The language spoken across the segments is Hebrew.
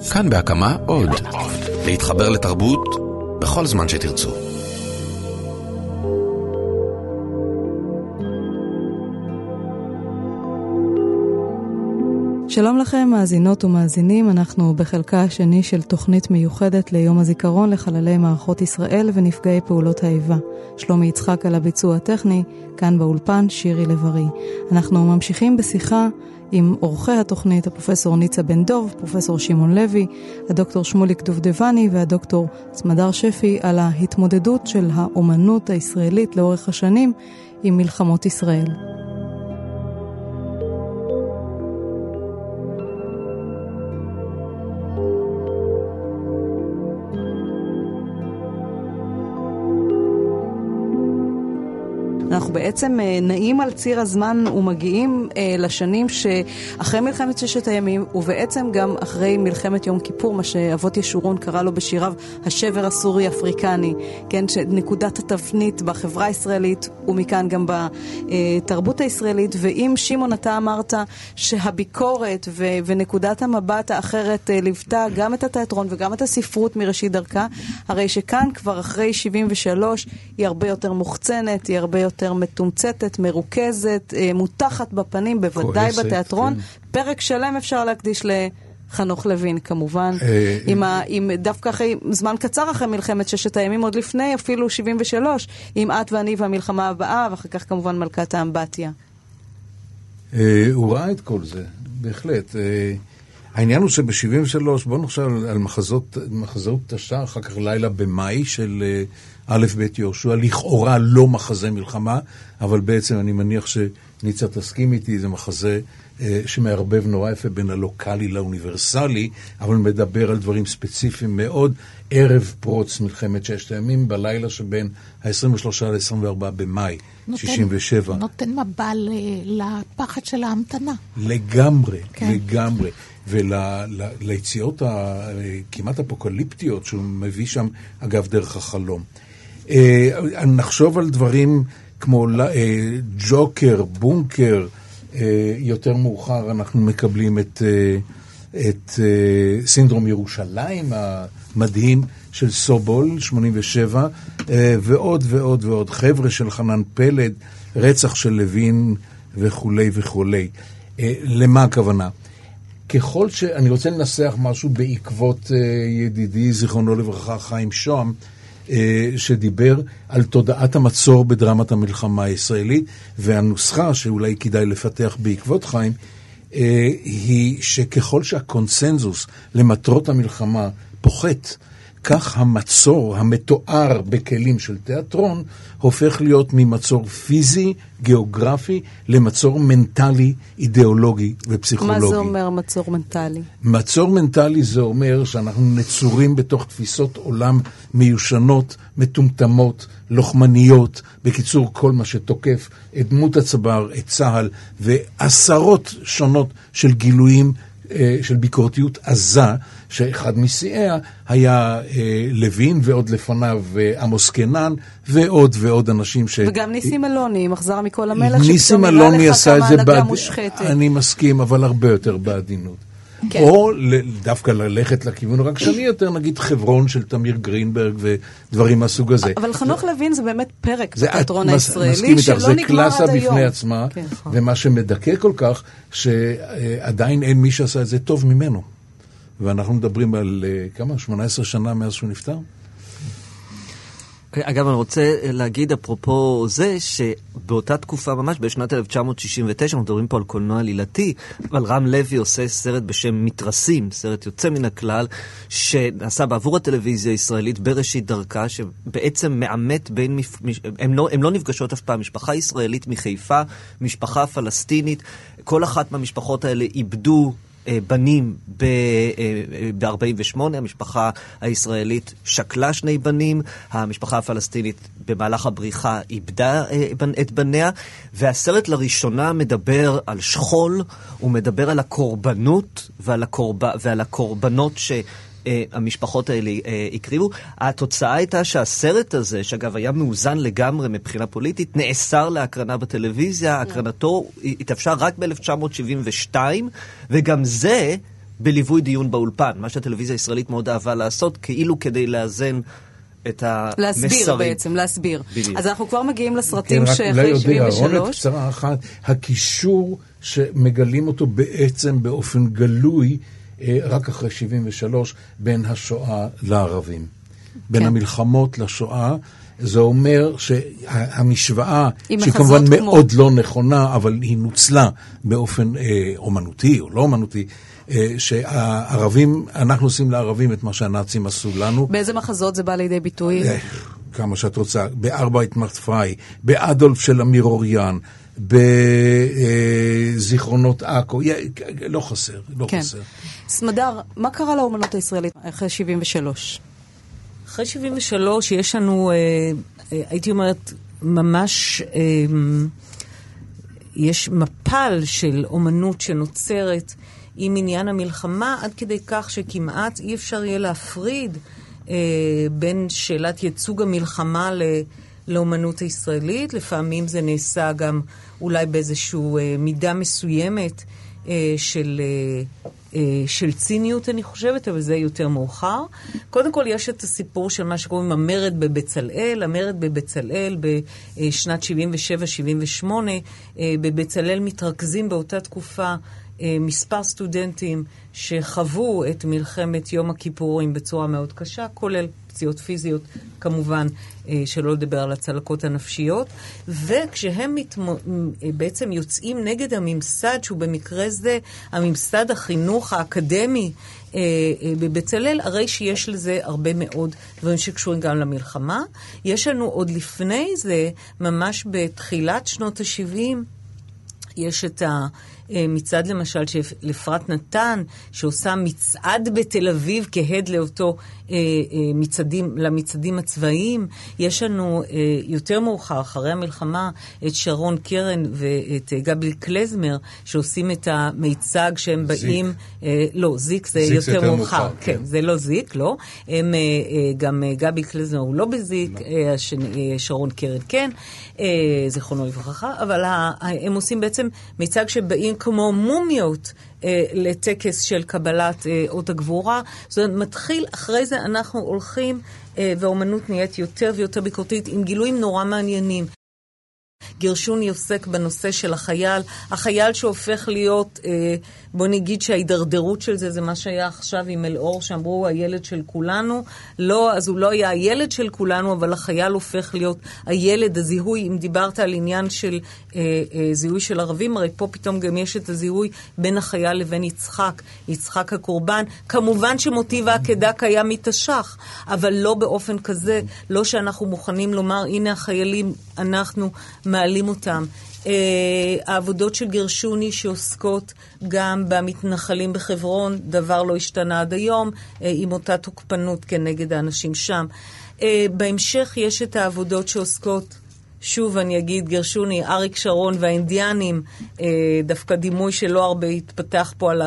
כאן בהקמה עוד. להתחבר לתרבות בכל זמן שתרצו. שלום לכם, מאזינות ומאזינים, אנחנו בחלקה השני של תוכנית מיוחדת ליום הזיכרון לחללי מערכות ישראל ונפגעי פעולות האיבה. שלומי יצחק על הביצוע הטכני, כאן באולפן שירי לב-ארי. אנחנו ממשיכים בשיחה עם עורכי התוכנית, הפרופסור ניצה בן דוב, פרופסור שמעון לוי, הדוקטור שמוליק דובדבני והדוקטור סמדר שפי על ההתמודדות של האומנות הישראלית לאורך השנים עם מלחמות ישראל. בעצם אה, נעים על ציר הזמן ומגיעים אה, לשנים שאחרי מלחמת ששת הימים, ובעצם גם אחרי מלחמת יום כיפור, מה שאבות ישורון קרא לו בשיריו השבר הסורי-אפריקני, כן, נקודת התבנית בחברה הישראלית, ומכאן גם בתרבות הישראלית. ואם שמעון, אתה אמרת שהביקורת ו- ונקודת המבט האחרת אה, ליוותה גם את התיאטרון וגם את הספרות מראשית דרכה, הרי שכאן כבר אחרי 73 היא הרבה יותר מוחצנת, היא הרבה יותר... מתומצתת, מרוכזת, אה, מותחת בפנים, בוודאי כועסת, בתיאטרון. כן. פרק שלם אפשר להקדיש לחנוך לוין כמובן, אה, עם ה, עם דווקא אחרי, זמן קצר אחרי מלחמת ששת הימים, עוד לפני אפילו 73, עם את ואני והמלחמה הבאה, ואחר כך כמובן מלכת האמבטיה. אה, הוא ראה את כל זה, בהחלט. העניין הוא שב-73, בואו נחשב על מחזות, מחזות תש"ע, אחר כך לילה במאי של א' ב' יהושע, לכאורה לא מחזה מלחמה, אבל בעצם אני מניח שניצה תסכים איתי, זה מחזה אה, שמערבב נורא יפה בין הלוקאלי לאוניברסלי, אבל מדבר על דברים ספציפיים מאוד. ערב פרוץ מלחמת ששת הימים, בלילה שבין ה-23 ל-24 במאי נותן, 67. נותן מבל לפחד של ההמתנה. לגמרי, כן. לגמרי. וליציאות הכמעט אפוקליפטיות שהוא מביא שם, אגב, דרך החלום. אה, נחשוב על דברים כמו אה, ג'וקר, בונקר, אה, יותר מאוחר אנחנו מקבלים את, את סינדרום ירושלים המדהים של סובול, 87, ועוד ועוד ועוד. חבר'ה של חנן פלד, רצח של לוין וכולי וכולי. למה הכוונה? ככל ש... אני רוצה לנסח משהו בעקבות ידידי, זיכרונו לברכה, חיים שוהם, אה, שדיבר על תודעת המצור בדרמת המלחמה הישראלית, והנוסחה שאולי כדאי לפתח בעקבות חיים, אה, היא שככל שהקונסנזוס למטרות המלחמה פוחת, כך המצור המתואר בכלים של תיאטרון הופך להיות ממצור פיזי, גיאוגרפי, למצור מנטלי, אידיאולוגי ופסיכולוגי. מה זה אומר מצור מנטלי? מצור מנטלי זה אומר שאנחנו נצורים בתוך תפיסות עולם מיושנות, מטומטמות, לוחמניות, בקיצור, כל מה שתוקף את דמות הצבר, את צה"ל, ועשרות שונות של גילויים של ביקורתיות עזה, שאחד משיאיה היה אה, לוין, ועוד לפניו אה, עמוס קנן, ועוד ועוד אנשים ש... וגם ניסים אלוני, מחזר מכל המלך, ניסים אלוני עשה את זה בעד... אני מסכים, אבל הרבה יותר בעדינות. כן. או דווקא ללכת לכיוון הרגשני יותר, נגיד חברון של תמיר גרינברג ודברים מהסוג הזה. אבל חנוך לוין זה באמת פרק בתיאטרון הישראלי שלא נגמר עד היום. זה קלאסה בפני עצמה, כן, נכון. ומה שמדכא כל כך, שעדיין אין מי שעשה את זה טוב ממנו. ואנחנו מדברים על אה, כמה? 18 שנה מאז שהוא נפטר? כן, אגב, אני רוצה להגיד אפרופו זה, שבאותה תקופה ממש, בשנת 1969, אנחנו מדברים פה על קולנוע עלילתי, אבל רם לוי עושה סרט בשם מתרסים, סרט יוצא מן הכלל, שנעשה בעבור הטלוויזיה הישראלית בראשית דרכה, שבעצם מאמת בין, מפ... הם, לא, הם לא נפגשות אף פעם, משפחה ישראלית מחיפה, משפחה פלסטינית, כל אחת מהמשפחות האלה איבדו בנים ב-48, אה, המשפחה הישראלית שקלה שני בנים, המשפחה הפלסטינית במהלך הבריחה איבדה אה, את בניה, והסרט לראשונה מדבר על שכול, הוא מדבר על הקורבנות ועל, הקורב... ועל הקורבנות ש... אה, המשפחות האלה אה, הקריבו. התוצאה הייתה שהסרט הזה, שאגב היה מאוזן לגמרי מבחינה פוליטית, נאסר להקרנה בטלוויזיה, הקרנתו התאפשר רק ב-1972, וגם זה בליווי דיון באולפן, מה שהטלוויזיה הישראלית מאוד אהבה לעשות, כאילו כדי לאזן את המסרים. להסביר בעצם, להסביר. בדיוק. אז אנחנו כבר מגיעים לסרטים כן, רק שאחרי אולי עוד הערונת 73. קצרה אחת, הקישור שמגלים אותו בעצם באופן גלוי רק אחרי 73 בין השואה לערבים. בין כן. המלחמות לשואה. זה אומר שהמשוואה, היא שהיא כמובן כמו- מאוד לא נכונה, אבל היא נוצלה באופן אה, אומנותי או לא אומנותי, אה, שהערבים, אנחנו עושים לערבים את מה שהנאצים עשו לנו. באיזה מחזות זה בא לידי ביטוי? אה, כמה שאת רוצה, בארבעת מרפאי, באדולף של אמיר אוריאן, בזיכרונות עכו, לא חסר, לא כן. חסר. סמדר, מה קרה לאומנות הישראלית אחרי 73? אחרי 73 יש לנו, אה, אה, הייתי אומרת, ממש, אה, יש מפל של אומנות שנוצרת עם עניין המלחמה, עד כדי כך שכמעט אי אפשר יהיה להפריד אה, בין שאלת ייצוג המלחמה ל... לאומנות הישראלית, לפעמים זה נעשה גם אולי באיזושהי אה, מידה מסוימת אה, של, אה, אה, של ציניות, אני חושבת, אבל זה יותר מאוחר. קודם כל, יש את הסיפור של מה שקוראים המרד בבצלאל. המרד בבצלאל בשנת 77-78, אה, בבצלאל מתרכזים באותה תקופה אה, מספר סטודנטים שחוו את מלחמת יום הכיפורים בצורה מאוד קשה, כולל פציעות פיזיות, כמובן, שלא לדבר על הצלקות הנפשיות. וכשהם מתמו, אה, בעצם יוצאים נגד הממסד, שהוא במקרה זה הממסד החינוך האקדמי אה, אה, בבצלאל, הרי שיש לזה הרבה מאוד דברים שקשורים גם למלחמה. יש לנו עוד לפני זה, ממש בתחילת שנות ה-70, יש את המצעד למשל של אפרת נתן, שעושה מצעד בתל אביב כהד לאותו אה, אה, מצעדים, למצעדים הצבאיים. יש לנו אה, יותר מאוחר, אחרי המלחמה, את שרון קרן ואת אה, גבי קלזמר, שעושים את המיצג שהם זיק. באים... אה, לא, זיק זה זיק זה יותר יותר מאוחר. מאוחר, כן, כן. זה לא זיק, לא. הם, אה, אה, גם אה, גבי קלזמר הוא לא בזיק, אה, השני, אה, שרון קרן כן, אה, זיכרונו לברכה, אבל ה- הם עושים בעצם מיצג שבאים כמו מומיות. אה, לטקס של קבלת אה, אות הגבורה. זאת אומרת, מתחיל, אחרי זה אנחנו הולכים, אה, והאומנות נהיית יותר ויותר ביקורתית, עם גילויים נורא מעניינים. גרשוני עוסק בנושא של החייל, החייל שהופך להיות, אה, בוא נגיד שההידרדרות של זה זה מה שהיה עכשיו עם אלאור, שאמרו הילד של כולנו. לא, אז הוא לא היה הילד של כולנו, אבל החייל הופך להיות הילד, הזיהוי, אם דיברת על עניין של אה, אה, זיהוי של ערבים, הרי פה פתאום גם יש את הזיהוי בין החייל לבין יצחק, יצחק הקורבן. כמובן שמוטיב העקדה קיים מתש"ח, אבל לא באופן כזה, לא שאנחנו מוכנים לומר, הנה החיילים, אנחנו מעלים אותם. Uh, העבודות של גרשוני שעוסקות גם במתנחלים בחברון, דבר לא השתנה עד היום, uh, עם אותה תוקפנות כנגד האנשים שם. Uh, בהמשך יש את העבודות שעוסקות שוב אני אגיד, גרשוני, אריק שרון והאינדיאנים, אה, דווקא דימוי שלא הרבה התפתח פה על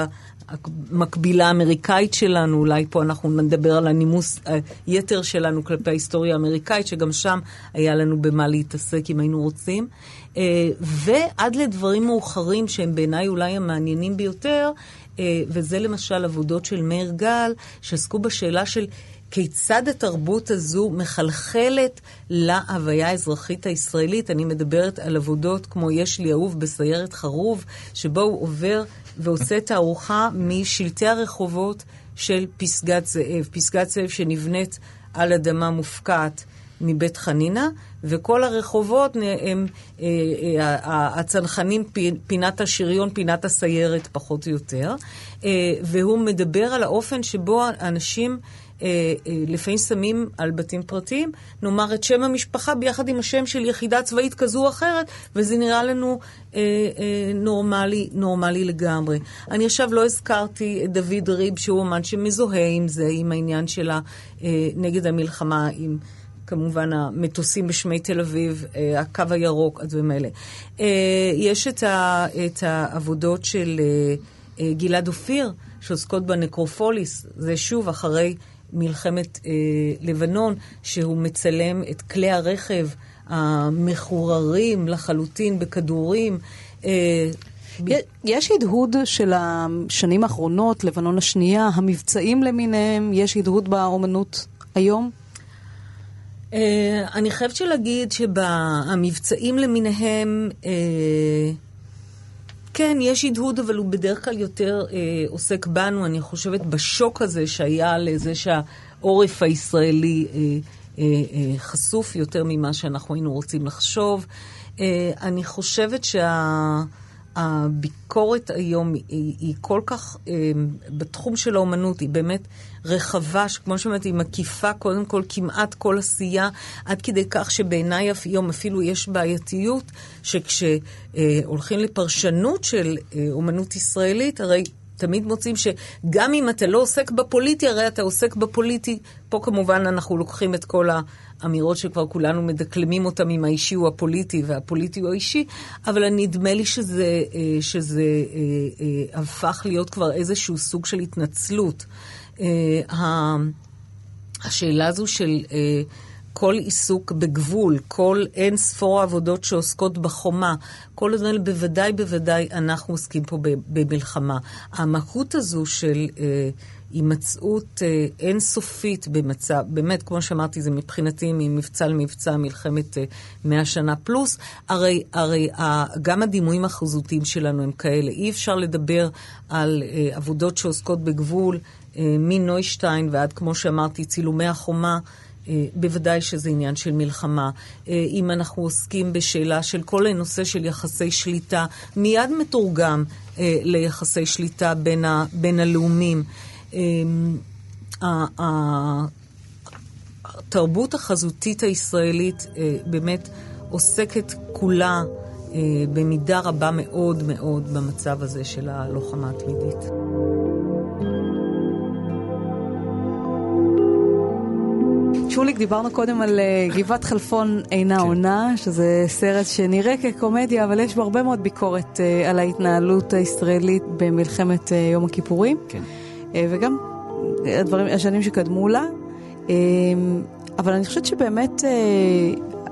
המקבילה האמריקאית שלנו, אולי פה אנחנו נדבר על הנימוס היתר שלנו כלפי ההיסטוריה האמריקאית, שגם שם היה לנו במה להתעסק אם היינו רוצים. אה, ועד לדברים מאוחרים שהם בעיניי אולי המעניינים ביותר, אה, וזה למשל עבודות של מאיר גל, שעסקו בשאלה של כיצד התרבות הזו מחלחלת להוויה האזרחית הישראלית. אני מדברת על עבודות כמו יש לי אהוב בסיירת חרוב, שבו הוא עובר ועושה תערוכה משלטי הרחובות של פסגת זאב. פסגת זאב שנבנית על אדמה מופקעת. מבית חנינה, וכל הרחובות הם אה, אה, הצנחנים, פינת השריון, פינת הסיירת, פחות או יותר. אה, והוא מדבר על האופן שבו אנשים לפעמים שמים על בתים פרטיים, נאמר את שם המשפחה ביחד עם השם של יחידה צבאית כזו או אחרת, וזה נראה לנו אה, אה, נורמלי, נורמלי לגמרי. אני עכשיו לא הזכרתי את דוד ריב, שהוא אמן שמזוהה עם זה, עם העניין של אה, נגד המלחמה, עם... כמובן המטוסים בשמי תל אביב, אה, הקו הירוק, הדברים האלה. אה, יש את, ה, את העבודות של אה, גלעד אופיר, שעוסקות בנקרופוליס, זה שוב אחרי מלחמת לבנון, שהוא מצלם את כלי הרכב המחוררים לחלוטין בכדורים. יש הדהוד של השנים האחרונות, לבנון השנייה, המבצעים למיניהם, יש הדהוד באומנות היום? Uh, אני חייבת להגיד שהמבצעים למיניהם, uh, כן, יש הדהוד, אבל הוא בדרך כלל יותר uh, עוסק בנו, אני חושבת, בשוק הזה שהיה לזה שהעורף הישראלי uh, uh, uh, חשוף יותר ממה שאנחנו היינו רוצים לחשוב. Uh, אני חושבת שה... הביקורת היום היא, היא כל כך, אה, בתחום של האומנות, היא באמת רחבה, שכמו שאומרת, היא מקיפה קודם כל כמעט כל עשייה, עד כדי כך שבעיניי היום אפילו יש בעייתיות, שכשהולכים אה, לפרשנות של אה, אומנות ישראלית, הרי תמיד מוצאים שגם אם אתה לא עוסק בפוליטי, הרי אתה עוסק בפוליטי. פה כמובן אנחנו לוקחים את כל האמירות שכבר כולנו מדקלמים אותם אם האישי הוא הפוליטי והפוליטי הוא האישי, אבל נדמה לי שזה, אה, שזה אה, אה, הפך להיות כבר איזשהו סוג של התנצלות. השאלה הזו של... כל עיסוק בגבול, כל אין ספור העבודות שעוסקות בחומה, כל הזמן בוודאי בוודאי אנחנו עוסקים פה במלחמה. המהות הזו של אה, הימצאות אה, אינסופית במצב, באמת, כמו שאמרתי, זה מבחינתי ממבצע למבצע, מלחמת אה, מאה אה, שנה פלוס, הרי, הרי אה, גם הדימויים החזותיים שלנו הם כאלה. אי אפשר לדבר על אה, עבודות שעוסקות בגבול, אה, מנוישטיין ועד, כמו שאמרתי, צילומי החומה. אה, בוודאי שזה עניין של מלחמה. אה, אם אנחנו עוסקים בשאלה של כל הנושא של יחסי שליטה, מיד מתורגם אה, ליחסי שליטה בין, ה, בין הלאומים. התרבות החזותית הישראלית באמת עוסקת כולה במידה רבה מאוד מאוד במצב הזה של הלוחמה התמידית. שוליק, דיברנו קודם על uh, גבעת חלפון אינה כן. עונה, שזה סרט שנראה כקומדיה, אבל יש בו הרבה מאוד ביקורת uh, על ההתנהלות הישראלית במלחמת uh, יום הכיפורים. כן. וגם הדברים, השנים שקדמו לה. Uh, אבל אני חושבת שבאמת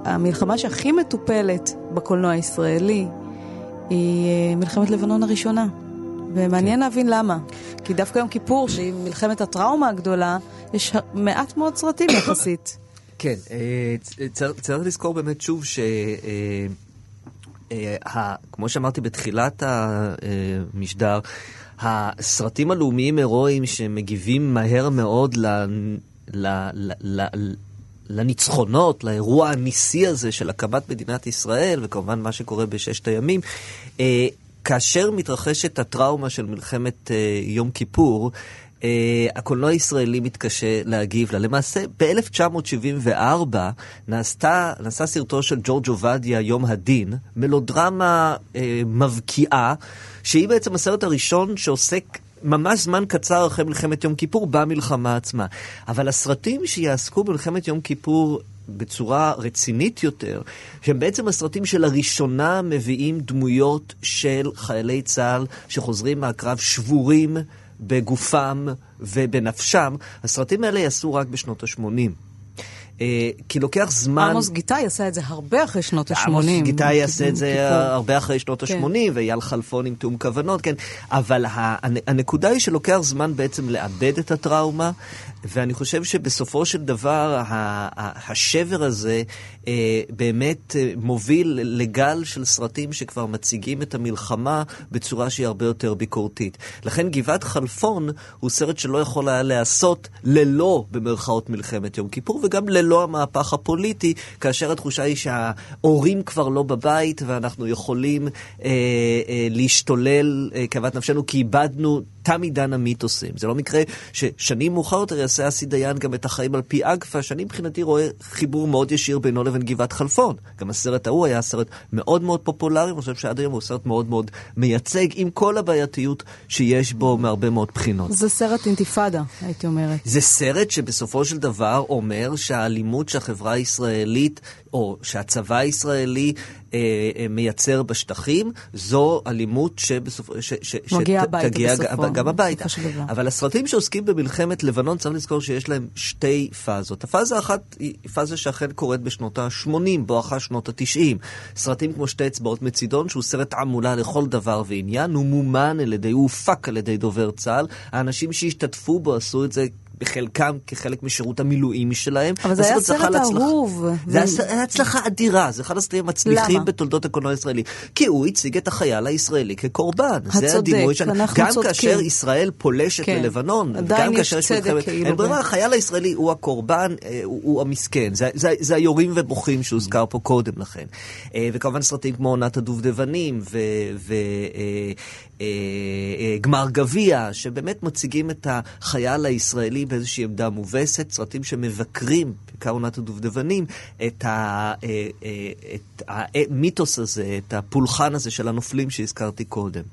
המלחמה שהכי מטופלת בקולנוע הישראלי היא מלחמת לבנון הראשונה. ומעניין. להבין למה. כי דווקא יום כיפור, שהיא מלחמת הטראומה הגדולה, יש מעט מאוד סרטים יחסית. כן, אה, צריך לזכור באמת שוב ש... אה, אה, כמו שאמרתי בתחילת המשדר, הסרטים הלאומיים הירואיים שמגיבים מהר מאוד ל... ל, ל, ל, לניצחונות, לאירוע הניסי הזה של הקמת מדינת ישראל, וכמובן מה שקורה בששת הימים, כאשר מתרחשת הטראומה של מלחמת יום כיפור, Uh, הקולנוע הישראלי מתקשה להגיב לה. למעשה, ב-1974 נעשתה, נעשה סרטו של ג'ורג' עובדיה, יום הדין, מלודרמה uh, מבקיעה, שהיא בעצם הסרט הראשון שעוסק ממש זמן קצר אחרי מלחמת יום כיפור במלחמה עצמה. אבל הסרטים שיעסקו במלחמת יום כיפור בצורה רצינית יותר, שהם בעצם הסרטים שלראשונה מביאים דמויות של חיילי צה"ל שחוזרים מהקרב שבורים, בגופם ובנפשם, הסרטים האלה יעשו רק בשנות ה-80. אה, כי לוקח זמן... עמוס גיטאי עשה את זה הרבה אחרי שנות ה-80. עמוס גיטאי יעשה את זה הרבה אחרי שנות ה-80, כן. ואייל חלפון עם תיאום כוונות, כן. אבל הנקודה היא שלוקח זמן בעצם לאבד את הטראומה, ואני חושב שבסופו של דבר השבר הזה אה, באמת אה, מוביל לגל של סרטים שכבר מציגים את המלחמה בצורה שהיא הרבה יותר ביקורתית. לכן גבעת חלפון הוא סרט שלא יכול היה להיעשות ללא, במרכאות, מלחמת יום כיפור, וגם ללא המהפך הפוליטי, כאשר התחושה היא שההורים כבר לא בבית ואנחנו יכולים אה, אה, להשתולל אה, כאוות נפשנו כי איבדנו תם עידן המיתוסים. זה לא מקרה ששנים מאוחר יותר יעשה אסי דיין גם את החיים על פי אגפה, שאני מבחינתי רואה חיבור מאוד ישיר בינו לבין גבעת חלפון. גם הסרט ההוא היה סרט מאוד מאוד פופולרי, אני חושב שעד היום הוא סרט מאוד מאוד מייצג, עם כל הבעייתיות שיש בו מהרבה מאוד בחינות. זה סרט אינתיפאדה, הייתי אומרת. זה סרט שבסופו של דבר אומר שהאלימות שהחברה הישראלית או שהצבא הישראלי מייצר בשטחים, זו אלימות שתגיע גם הביתה. אבל הסרטים שעוסקים במלחמת לבנון, צריך לזכור שיש להם שתי פאזות. הפאזה האחת היא פאזה שאכן קורית בשנות ה-80, בואכה שנות ה-90. סרטים כמו שתי אצבעות מצידון, שהוא סרט תעמולה לכל דבר ועניין, הוא מומן על ידי, הוא הופק על ידי דובר צה"ל. האנשים שהשתתפו בו עשו את זה בחלקם כחלק משירות המילואים שלהם. אבל זה היה סרט אהוב. זה ו- היה הצלחה אדירה, זה אחד הסרטים המצליחים? בתולדות הקולנוע הישראלי. כי הוא הציג את החייל הישראלי כקורבן. זה הצודק, הדימוי שלנו. אנחנו גם. כאשר ישראל פולשת כן. ללבנון, גם כאשר יש מלחמת... כאילו אין ברירה, החייל הישראלי הוא הקורבן, אה, הוא, הוא המסכן. זה, זה, זה היורים ובוכים שהוזכר פה קודם לכן. אה, וכמובן סרטים כמו עונת הדובדבנים וגמר גביע, שבאמת מציגים את החייל הישראלי באיזושהי עמדה מובסת, סרטים שמבקרים, בעיקר עונת הדובדבנים, את ה- אה, אה, את המיתוס הזה, את הפולחן הזה של הנופלים שהזכרתי קודם.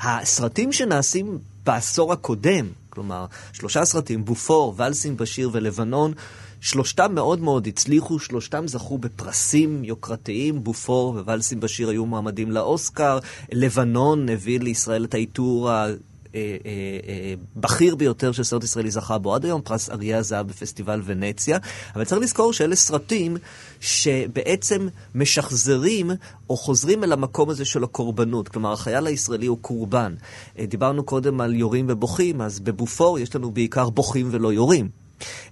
הסרטים שנעשים בעשור הקודם, כלומר, שלושה סרטים, בופור, ולסים בשיר ולבנון, שלושתם מאוד מאוד הצליחו, שלושתם זכו בפרסים יוקרתיים, בופור וולסים בשיר היו מועמדים לאוסקר, לבנון הביא לישראל את העיטור ה... אה, אה, אה, בכיר ביותר שסרט ישראלי זכה בו עד היום, פרס אריה הזהב בפסטיבל ונציה. אבל צריך לזכור שאלה סרטים שבעצם משחזרים או חוזרים אל המקום הזה של הקורבנות. כלומר, החייל הישראלי הוא קורבן. דיברנו קודם על יורים ובוכים, אז בבופור יש לנו בעיקר בוכים ולא יורים.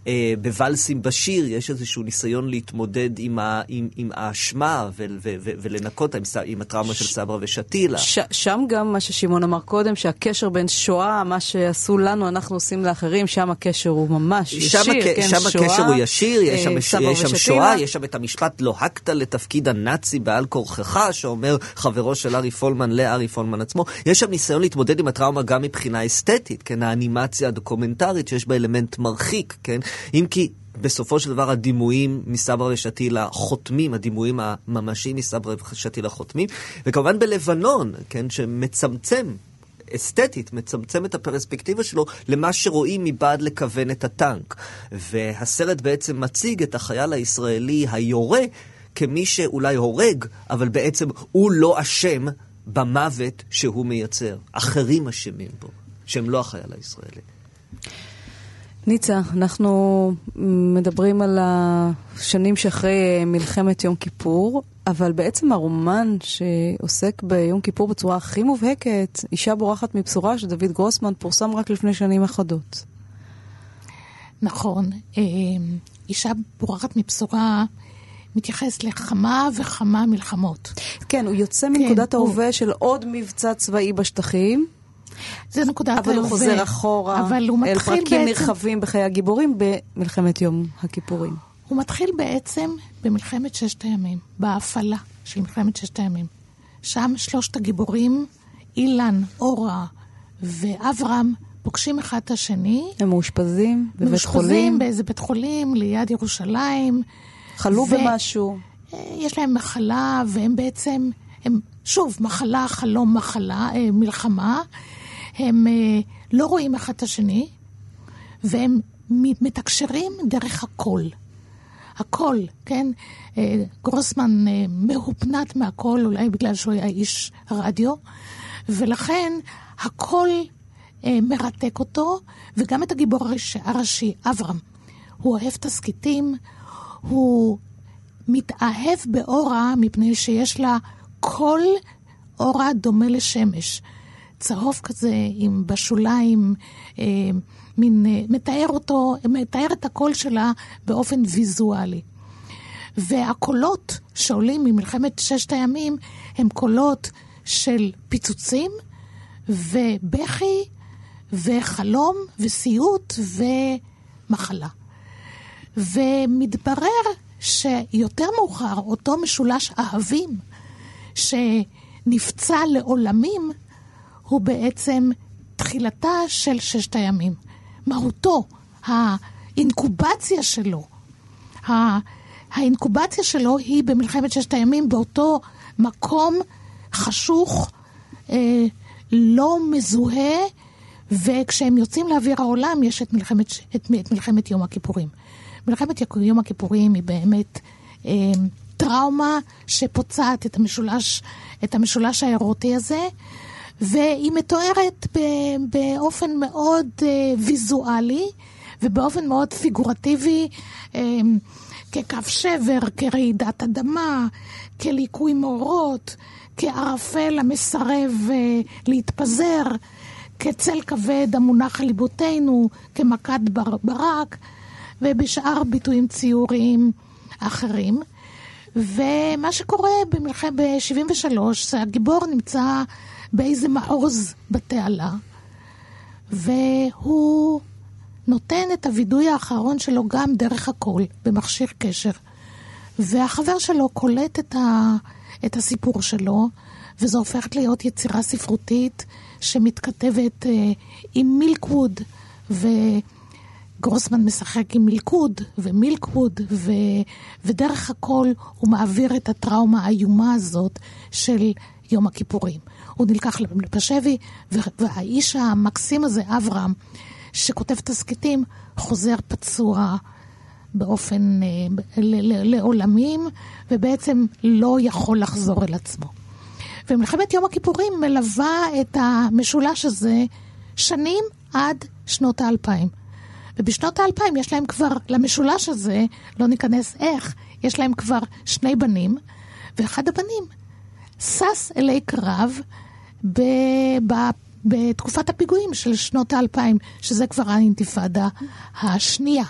אה, בוואלסים בשיר יש איזשהו ניסיון להתמודד עם, ה, עם, עם האשמה ו, ו, ו, ולנקות עם, עם הטראומה של סברה ושתילה. ש- שם גם מה ששמעון אמר קודם, שהקשר בין שואה, מה שעשו לנו, אנחנו עושים לאחרים, שם הקשר הוא ממש ישיר, שם, הכ- כן, שם שואה, הקשר הוא ישיר, יש שם, אה, יש סבא שם ושתילה. שואה, יש שם את המשפט לא הקת לתפקיד הנאצי בעל כורחך, שאומר חברו של ארי פולמן לארי פולמן עצמו. יש שם ניסיון להתמודד עם הטראומה גם מבחינה אסתטית, כן, האנימציה הדוקומנטרית שיש בה אלמנט מרחיק, כן, אם כי... בסופו של דבר הדימויים מסברה ושתילה חותמים, הדימויים הממשיים מסברה ושתילה חותמים, וכמובן בלבנון, כן, שמצמצם אסתטית, מצמצם את הפרספקטיבה שלו למה שרואים מבעד לכוון את הטנק. והסרט בעצם מציג את החייל הישראלי היורה כמי שאולי הורג, אבל בעצם הוא לא אשם במוות שהוא מייצר. אחרים אשמים בו, שהם לא החייל הישראלי. ניצה, אנחנו מדברים על השנים שאחרי מלחמת יום כיפור, אבל בעצם הרומן שעוסק ביום כיפור בצורה הכי מובהקת, אישה בורחת מבשורה של דוד גרוסמן, פורסם רק לפני שנים אחדות. נכון. אה, אישה בורחת מבשורה מתייחס לכמה וכמה מלחמות. כן, הוא יוצא מנקודת הוא- ההווה של עוד מבצע צבאי בשטחים, זה נקודת אבל הוא ההווה. חוזר אחורה אבל הוא אל פרקים בעצם... נרחבים בחיי הגיבורים במלחמת יום הכיפורים. הוא מתחיל בעצם במלחמת ששת הימים, בהפעלה של מלחמת ששת הימים. שם שלושת הגיבורים, אילן, אורה ואברהם, פוגשים אחד את השני. הם מאושפזים בבית מאושפזים חולים, באיזה בית חולים ליד ירושלים. חלו ו- במשהו. אה, יש להם מחלה, והם בעצם, הם, שוב, מחלה, חלום, מחלה, אה, מלחמה. הם אה, לא רואים אחד את השני, והם מתקשרים דרך הקול. הקול, כן? אה, גרוסמן אה, מהופנט מהקול, אולי בגלל שהוא היה איש רדיו, ולכן הקול מרתק אותו, וגם את הגיבור הראשי אברהם. הוא אוהב תסכיתים, הוא מתאהב באורה מפני שיש לה קול אורה דומה לשמש. צהוב כזה, עם בשוליים, אה, מין, אה, מתאר אותו, מתאר את הקול שלה באופן ויזואלי. והקולות שעולים ממלחמת ששת הימים הם קולות של פיצוצים ובכי וחלום וסיוט ומחלה. ומתברר שיותר מאוחר, אותו משולש אהבים, שנפצע לעולמים, הוא בעצם תחילתה של ששת הימים. מהותו, האינקובציה שלו, האינקובציה שלו היא במלחמת ששת הימים באותו מקום חשוך, אה, לא מזוהה, וכשהם יוצאים לאוויר העולם יש את מלחמת, את, את מלחמת יום הכיפורים. מלחמת יום הכיפורים היא באמת אה, טראומה שפוצעת את המשולש, את המשולש האירוטי הזה, והיא מתוארת באופן מאוד uh, ויזואלי ובאופן מאוד פיגורטיבי, um, כקו שבר, כרעידת אדמה, כליקוי מאורות, כערפל המסרב uh, להתפזר, כצל כבד המונח על ליבותינו, כמכת ברק, ובשאר ביטויים ציוריים אחרים. ומה שקורה במלחמת ב-73, זה הגיבור נמצא באיזה מעוז בתעלה, והוא נותן את הווידוי האחרון שלו גם דרך הקול, במכשיר קשר. והחבר שלו קולט את, ה, את הסיפור שלו, וזו הופכת להיות יצירה ספרותית שמתכתבת אה, עם מילקווד, וגרוסמן משחק עם מילכוד ומילקווד, ו, ודרך הכל הוא מעביר את הטראומה האיומה הזאת של יום הכיפורים. הוא נלקח בשבי, והאיש המקסים הזה, אברהם, שכותב תסכיתים, חוזר פצוע באופן, אה, לעולמים, ובעצם לא יכול לחזור אל עצמו. ומלחמת יום הכיפורים מלווה את המשולש הזה שנים עד שנות האלפיים. ובשנות האלפיים יש להם כבר, למשולש הזה, לא ניכנס איך, יש להם כבר שני בנים, ואחד הבנים שש אלי קרב ב, ב, בתקופת הפיגועים של שנות האלפיים, שזה כבר האינתיפאדה השנייה.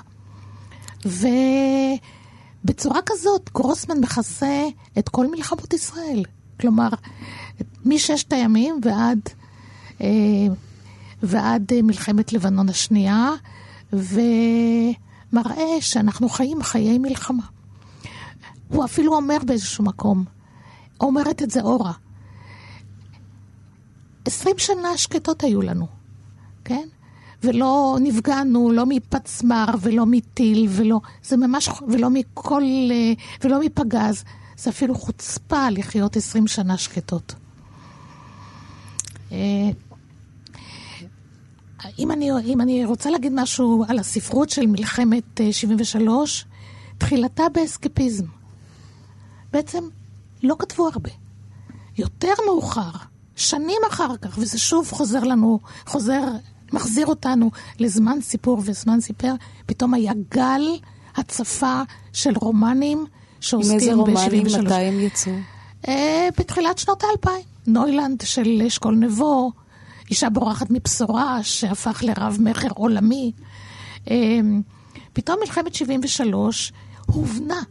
ובצורה כזאת גרוסמן מכסה את כל מלחמות ישראל. כלומר, מששת הימים ועד, אה, ועד מלחמת לבנון השנייה, ומראה שאנחנו חיים חיי מלחמה. הוא אפילו אומר באיזשהו מקום, אומרת את זה אורה, עשרים שנה שקטות היו לנו, כן? ולא נפגענו, לא מפצמ"ר ולא מטיל, ולא, זה ממש, ולא מכל, אה, ולא מפגז. זה אפילו חוצפה לחיות עשרים שנה שקטות. אה, אם אני, אם אני רוצה להגיד משהו על הספרות של מלחמת 73, אה, תחילתה באסקפיזם. בעצם לא כתבו הרבה. יותר מאוחר, שנים אחר כך, וזה שוב חוזר לנו, חוזר, מחזיר אותנו לזמן סיפור וזמן סיפר, פתאום היה גל הצפה של רומנים שעוסקים ב-73. עם איזה רומנים, מתי הם יצאו? Uh, בתחילת שנות האלפיים. נוילנד של אשכול נבו, אישה בורחת מבשורה, שהפך לרב מכר עולמי. Uh, פתאום מלחמת 73 הובנה,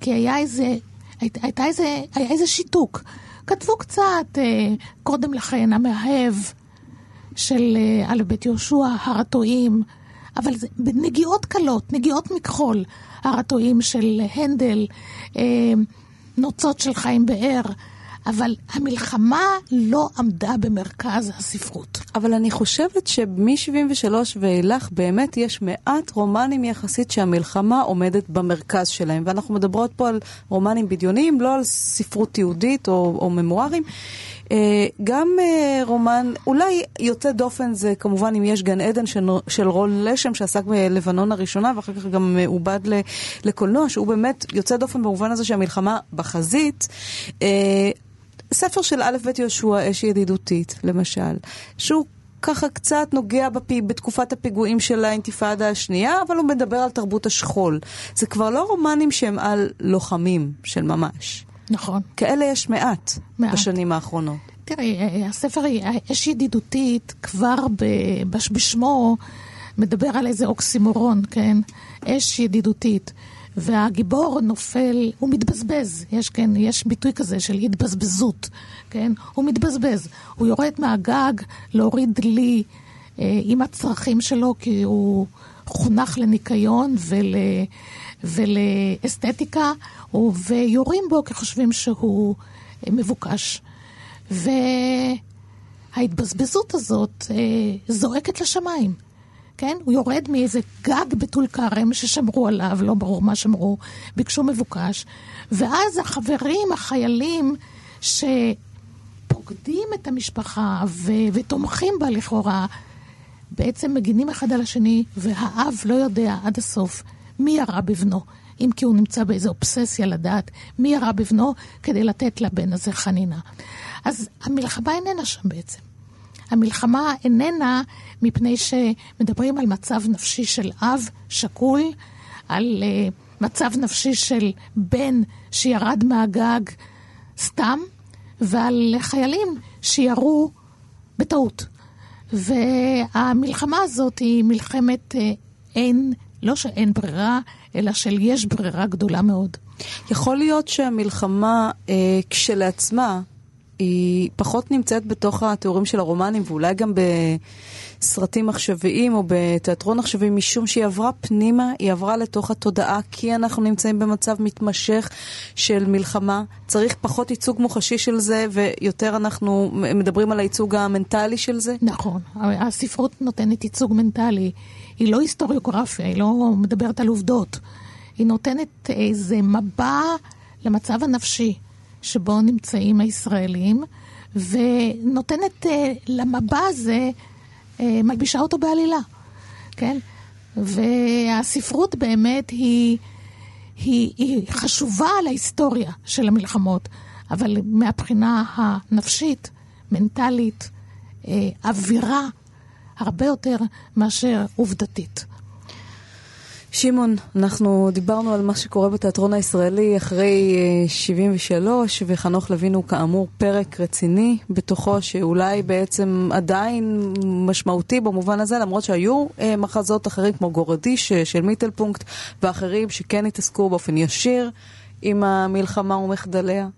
כי היה איזה, היית, הייתה איזה, היה איזה שיתוק. כתבו קצת אה, קודם לכן, המאהב של אה, א' בית יהושע, הר הטועים, אבל זה בנגיעות קלות, נגיעות מכחול, הר הטועים של הנדל, אה, נוצות של חיים באר. אבל המלחמה לא עמדה במרכז הספרות. אבל אני חושבת שמ-73 ואילך באמת יש מעט רומנים יחסית שהמלחמה עומדת במרכז שלהם. ואנחנו מדברות פה על רומנים בדיוניים, לא על ספרות יהודית או, או ממוארים. Uh, גם uh, רומן, אולי יוצא דופן זה כמובן אם יש גן עדן של, של רון לשם שעסק בלבנון הראשונה ואחר כך גם עובד לקולנוע, שהוא באמת יוצא דופן במובן הזה שהמלחמה בחזית. ספר של א' ב' יהושע, אש ידידותית, למשל, שהוא ככה קצת נוגע בפי, בתקופת הפיגועים של האינתיפאדה השנייה, אבל הוא מדבר על תרבות השכול. זה כבר לא רומנים שהם על לוחמים של ממש. נכון. כאלה יש מעט, מעט. בשנים האחרונות. תראי, הספר אש ידידותית כבר בשמו מדבר על איזה אוקסימורון, כן? אש ידידותית. והגיבור נופל, הוא מתבזבז, יש, כן, יש ביטוי כזה של התבזבזות, כן? הוא מתבזבז. הוא יורד מהגג להוריד לי אה, עם הצרכים שלו, כי הוא חונך לניקיון ול, ולאסתטיקה, ויורים בו כי חושבים שהוא אה, מבוקש. וההתבזבזות הזאת אה, זועקת לשמיים. כן? הוא יורד מאיזה גג בטול כרם ששמרו עליו, לא ברור מה שמרו, ביקשו מבוקש, ואז החברים, החיילים, שפוקדים את המשפחה ו- ותומכים בה לכאורה, בעצם מגינים אחד על השני, והאב לא יודע עד הסוף מי ירה בבנו. אם כי הוא נמצא באיזו אובססיה לדעת מי ירה בבנו כדי לתת לבן הזה חנינה. אז המלחמה איננה שם בעצם. המלחמה איננה מפני שמדברים על מצב נפשי של אב שכול, על uh, מצב נפשי של בן שירד מהגג סתם, ועל חיילים שירו בטעות. והמלחמה הזאת היא מלחמת uh, אין, לא שאין ברירה, אלא של יש ברירה גדולה מאוד. יכול להיות שהמלחמה אה, כשלעצמה היא פחות נמצאת בתוך התיאורים של הרומנים, ואולי גם בסרטים עכשוויים או בתיאטרון עכשווי, משום שהיא עברה פנימה, היא עברה לתוך התודעה, כי אנחנו נמצאים במצב מתמשך של מלחמה. צריך פחות ייצוג מוחשי של זה, ויותר אנחנו מדברים על הייצוג המנטלי של זה? נכון, הספרות נותנת ייצוג מנטלי. היא לא היסטוריוגרפיה, היא לא מדברת על עובדות. היא נותנת איזה מבע למצב הנפשי. שבו נמצאים הישראלים, ונותנת uh, למבע הזה, uh, מלבישה אותו בעלילה, כן? והספרות באמת היא, היא, היא חשובה להיסטוריה של המלחמות, אבל מהבחינה הנפשית, מנטלית, uh, אווירה, הרבה יותר מאשר עובדתית. שמעון, אנחנו דיברנו על מה שקורה בתיאטרון הישראלי אחרי 73, אה, וחנוך לוין הוא כאמור פרק רציני בתוכו, שאולי בעצם עדיין משמעותי במובן הזה, למרות שהיו אה, מחזות אחרים כמו גורדיש של מיטלפונקט, ואחרים שכן התעסקו באופן ישיר עם המלחמה ומחדליה.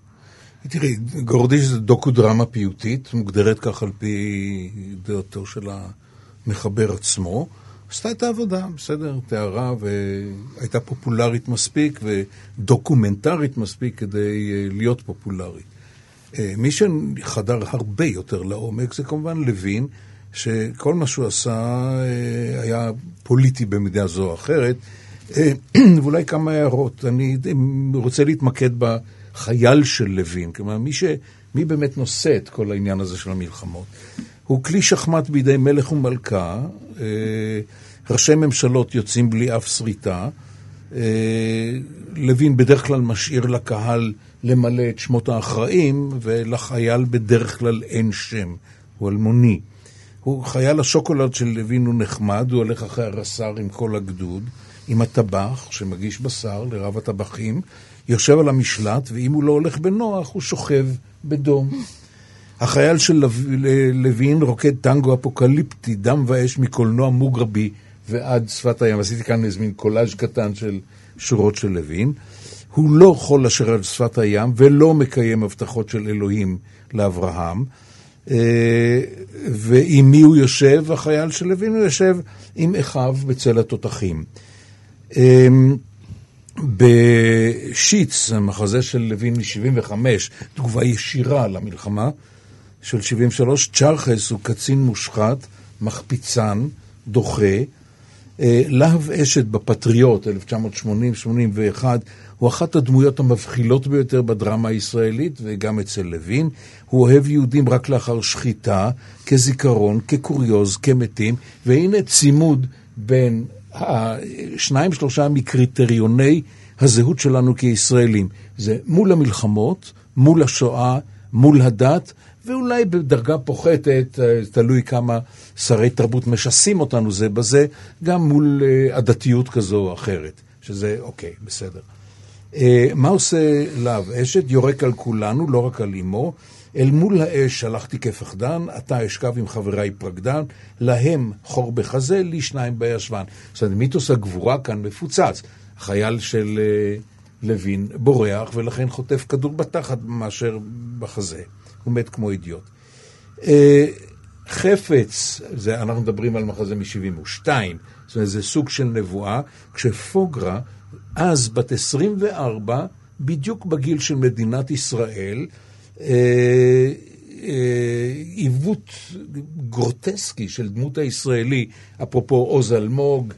תראי, גורדיש זה דוקו דרמה פיוטית, מוגדרת כך על פי דעתו של המחבר עצמו. עשתה את העבודה, בסדר, תיארה, והייתה פופולרית מספיק ודוקומנטרית מספיק כדי אה, להיות פופולרית. אה, מי שחדר הרבה יותר לעומק זה כמובן לוין, שכל מה שהוא עשה אה, היה פוליטי במידה זו או אחרת. ואולי כמה הערות. אני רוצה להתמקד בחייל של לוין, כלומר, מי, ש... מי באמת נושא את כל העניין הזה של המלחמות. הוא כלי שחמט בידי מלך ומלכה, אה, ראשי ממשלות יוצאים בלי אף שריטה, אה, לוין בדרך כלל משאיר לקהל למלא את שמות האחראים, ולחייל בדרך כלל אין שם, הוא אלמוני. הוא חייל השוקולד של לוין הוא נחמד, הוא הולך אחרי הרס"ר עם כל הגדוד, עם הטבח שמגיש בשר לרב הטבחים, יושב על המשלט, ואם הוא לא הולך בנוח, הוא שוכב בדום. החייל של לוין רוקד טנגו אפוקליפטי, דם ואש מקולנוע מוגרבי ועד שפת הים. עשיתי כאן איזה מין קולאז' קטן של שורות של לוין. הוא לא חול אשר על שפת הים ולא מקיים הבטחות של אלוהים לאברהם. אה, ועם מי הוא יושב? החייל של לוין הוא יושב עם אחיו בצל התותחים. אה, בשיץ, המחזה של לוין מ-75, תגובה ישירה למלחמה, של 73, צ'רחס הוא קצין מושחת, מחפיצן, דוחה. אה, להב אשת בפטריוט, 1980-81, הוא אחת הדמויות המבחילות ביותר בדרמה הישראלית, וגם אצל לוין. הוא אוהב יהודים רק לאחר שחיטה, כזיכרון, כקוריוז, כמתים, והנה צימוד בין השניים שלושה מקריטריוני הזהות שלנו כישראלים. זה מול המלחמות, מול השואה, מול הדת, ואולי בדרגה פוחתת, אה, תלוי כמה שרי תרבות משסים אותנו זה בזה, גם מול אה, עדתיות כזו או אחרת, שזה אוקיי, בסדר. אה, מה עושה להב אשת? יורק על כולנו, לא רק על אמו. אל מול האש הלכתי כפחדן, אתה אשכב עם חבריי פרקדן, להם חור בחזה, לי שניים בישבן. זאת אומרת, מיתוס הגבורה כאן מפוצץ. חייל של לוין בורח, ולכן חוטף כדור בתחת מאשר בחזה. הוא מת כמו אידיוט. אה, חפץ, זה, אנחנו מדברים על מחזה מ-72, זאת אומרת, זה סוג של נבואה, כשפוגרה, אז בת 24, בדיוק בגיל של מדינת ישראל, אה, אה, עיוות גרוטסקי של דמות הישראלי, אפרופו עוז אלמוג,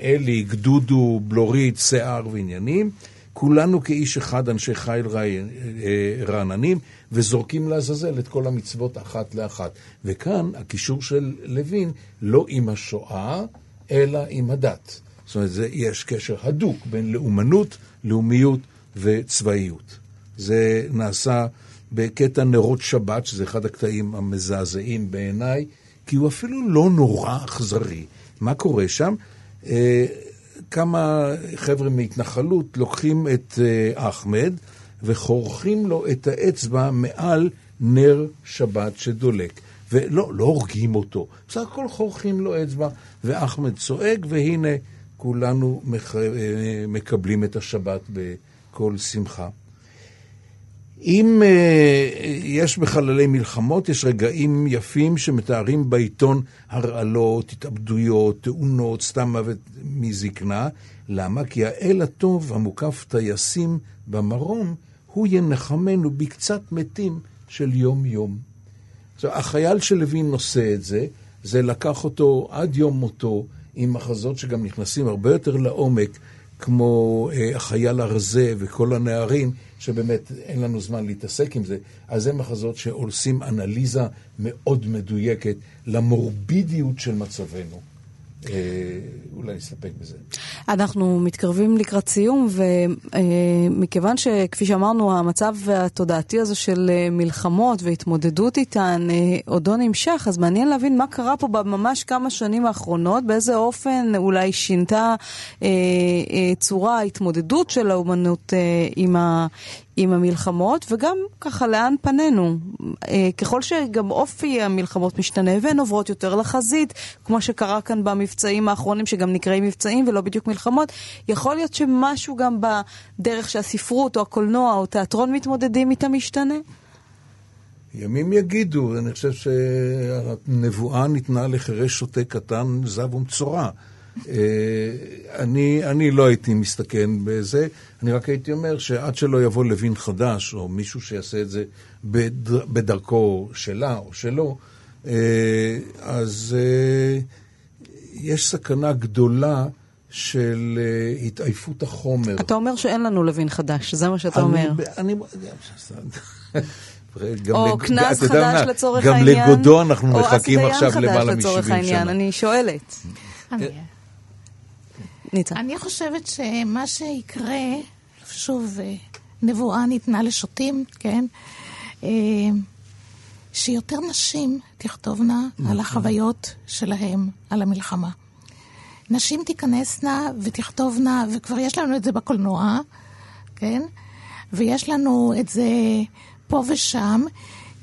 אלי, גדודו, בלורית, שיער ועניינים. כולנו כאיש אחד, אנשי חיל רעננים, וזורקים לעזאזל את כל המצוות אחת לאחת. וכאן הקישור של לוין לא עם השואה, אלא עם הדת. זאת אומרת, זה, יש קשר הדוק בין לאומנות, לאומיות וצבאיות. זה נעשה בקטע נרות שבת, שזה אחד הקטעים המזעזעים בעיניי, כי הוא אפילו לא נורא אכזרי. מה קורה שם? אה, כמה חבר'ה מהתנחלות לוקחים את אה, אחמד וחורכים לו את האצבע מעל נר שבת שדולק. ולא, לא הורגים אותו, בסך הכל חורכים לו אצבע, ואחמד צועק, והנה כולנו מח... אה, מקבלים את השבת בכל שמחה. אם uh, יש בחללי מלחמות, יש רגעים יפים שמתארים בעיתון הרעלות, התאבדויות, תאונות, סתם מוות מזקנה. למה? כי האל הטוב המוקף טייסים במרום, הוא ינחמנו בקצת מתים של יום-יום. עכשיו, החייל של לוין נושא את זה, זה לקח אותו עד יום מותו, עם מחזות שגם נכנסים הרבה יותר לעומק, כמו uh, החייל הרזה וכל הנערים, שבאמת אין לנו זמן להתעסק עם זה, אז זה מחזות שעושים אנליזה מאוד מדויקת למורבידיות של מצבנו. אה, אולי נסתפק בזה. אנחנו מתקרבים לקראת סיום, ומכיוון שכפי שאמרנו, המצב התודעתי הזה של אה, מלחמות והתמודדות איתן אה, עודו נמשך, אז מעניין להבין מה קרה פה בממש כמה שנים האחרונות, באיזה אופן אולי שינתה צורה ההתמודדות של האומנות עם, ה, עם המלחמות, וגם ככה לאן פנינו. אה, ככל שגם אופי המלחמות משתנה והן עוברות יותר לחזית, כמו שקרה כאן במבצעים האחרונים, שגם נקראים מבצעים ולא בדיוק מלחמות, יכול להיות שמשהו גם בדרך שהספרות או הקולנוע או תיאטרון מתמודדים איתה משתנה? ימים יגידו, אני חושב שהנבואה ניתנה לחירש שוטה קטן, זב ומצורע. אה, אני, אני לא הייתי מסתכן בזה, אני רק הייתי אומר שעד שלא יבוא לוין חדש, או מישהו שיעשה את זה בדר, בדרכו שלה או שלו, אה, אז אה, יש סכנה גדולה של התעייפות החומר. אתה אומר שאין לנו לוין חדש, זה מה שאתה אני, אומר. אני... או קנס חדש לצורך העניין. גם לגודו אנחנו מחכים עכשיו למעלה מ-70 שנה. אני שואלת. ניצה. אני חושבת שמה שיקרה, שוב, אה, נבואה ניתנה לשוטים, כן? אה, שיותר נשים תכתובנה על נכון. החוויות שלהם, על המלחמה. נשים תיכנסנה ותכתובנה, וכבר יש לנו את זה בקולנוע, כן? ויש לנו את זה פה ושם,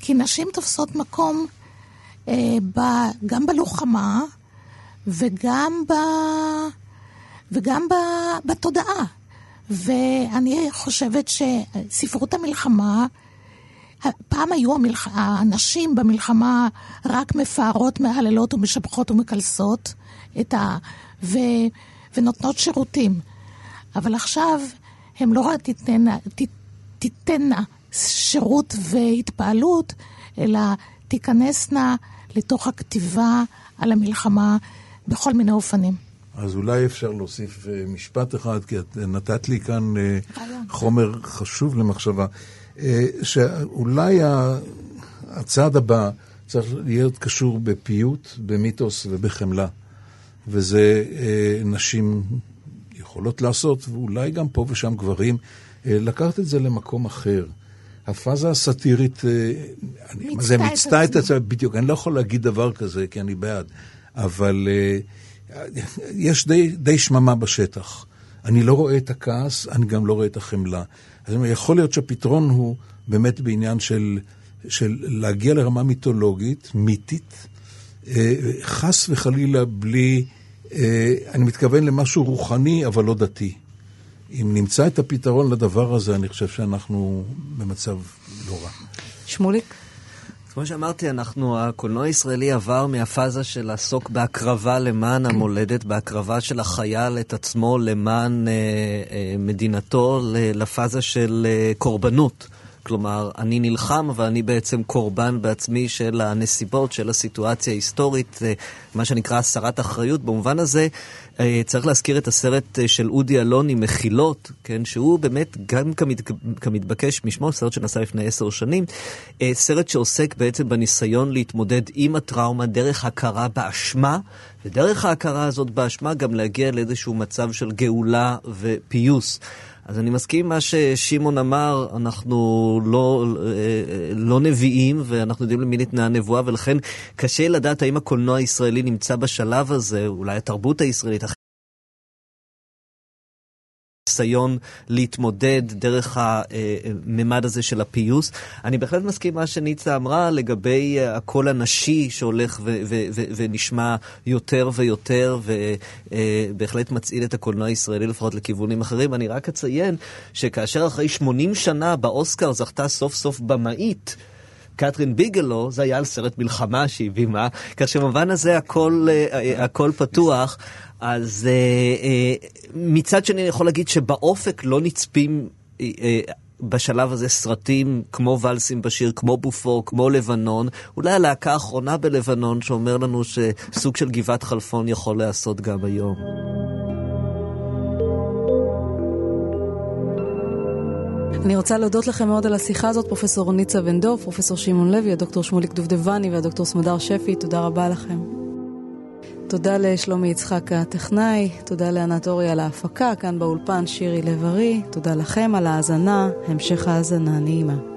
כי נשים תופסות מקום אה, ב, גם בלוחמה וגם ב... וגם בתודעה. ואני חושבת שספרות המלחמה, פעם היו המלח... הנשים במלחמה רק מפארות, מהללות ומשבחות ומקלסות את ה... ו... ונותנות שירותים. אבל עכשיו הן לא רק תיתנה, ת... תיתנה שירות והתפעלות, אלא תיכנסנה לתוך הכתיבה על המלחמה בכל מיני אופנים. אז אולי אפשר להוסיף אה, משפט אחד, כי את נתת לי כאן אה, חומר חשוב למחשבה, אה, שאולי הצעד הבא צריך להיות קשור בפיוט, במיתוס ובחמלה. וזה נשים יכולות לעשות, ואולי גם פה ושם גברים, לקחת את זה למקום אחר. הפאזה הסאטירית, מה זה מיצתה את עצמה, בדיוק, אני לא יכול להגיד דבר כזה, כי אני בעד, אבל... Uh, יש די, די שממה בשטח. אני לא רואה את הכעס, אני גם לא רואה את החמלה. אז יכול להיות שהפתרון הוא באמת בעניין של, של להגיע לרמה מיתולוגית, מיתית, אה, חס וחלילה בלי, אה, אני מתכוון למשהו רוחני, אבל לא דתי. אם נמצא את הפתרון לדבר הזה, אני חושב שאנחנו במצב לא רע. שמוליק? כמו שאמרתי, אנחנו, הקולנוע הישראלי עבר מהפאזה של לעסוק בהקרבה למען המולדת, בהקרבה של החייל את עצמו למען אה, אה, מדינתו, לפאזה של אה, קורבנות. כלומר, אני נלחם, אבל אני בעצם קורבן בעצמי של הנסיבות, של הסיטואציה ההיסטורית, אה, מה שנקרא הסרת אחריות. במובן הזה, אה, צריך להזכיר את הסרט אה, של אודי אלוני, מחילות, כן, שהוא באמת, גם כמת, כמתבקש משמו, סרט שנעשה לפני עשר שנים, סרט שעוסק בעצם בניסיון להתמודד עם הטראומה דרך הכרה באשמה, ודרך ההכרה הזאת באשמה גם להגיע לאיזשהו מצב של גאולה ופיוס. אז אני מסכים מה ששמעון אמר, אנחנו לא, לא נביאים ואנחנו יודעים למי ניתנה הנבואה ולכן קשה לדעת האם הקולנוע הישראלי נמצא בשלב הזה, אולי התרבות הישראלית, ניסיון להתמודד דרך הממד הזה של הפיוס. אני בהחלט מסכים מה שניצה אמרה לגבי הקול הנשי שהולך ונשמע יותר ויותר, ובהחלט מצעיד את הקולנוע הישראלי לפחות לכיוונים אחרים. אני רק אציין שכאשר אחרי 80 שנה באוסקר זכתה סוף סוף במאית, קתרין ביגלו, זה היה על סרט מלחמה שהיא בימה, כך שבמובן הזה הכל, אה, הכל פתוח. אז אה, אה, מצד שני אני יכול להגיד שבאופק לא נצפים בשלב הזה סרטים כמו ולסים בשיר, כמו בופור, כמו לבנון, אולי הלהקה האחרונה בלבנון שאומר לנו שסוג של גבעת חלפון יכול להיעשות גם היום. אני רוצה להודות לכם מאוד על השיחה הזאת, פרופסור ניצה ונדוב, פרופסור שמעון לוי, הדוקטור שמוליק דובדבני והדוקטור סמדר שפי, תודה רבה לכם. תודה לשלומי יצחק הטכנאי, תודה לענת אורי על ההפקה, כאן באולפן שירי לב-ארי, תודה לכם על ההאזנה, המשך האזנה נעימה.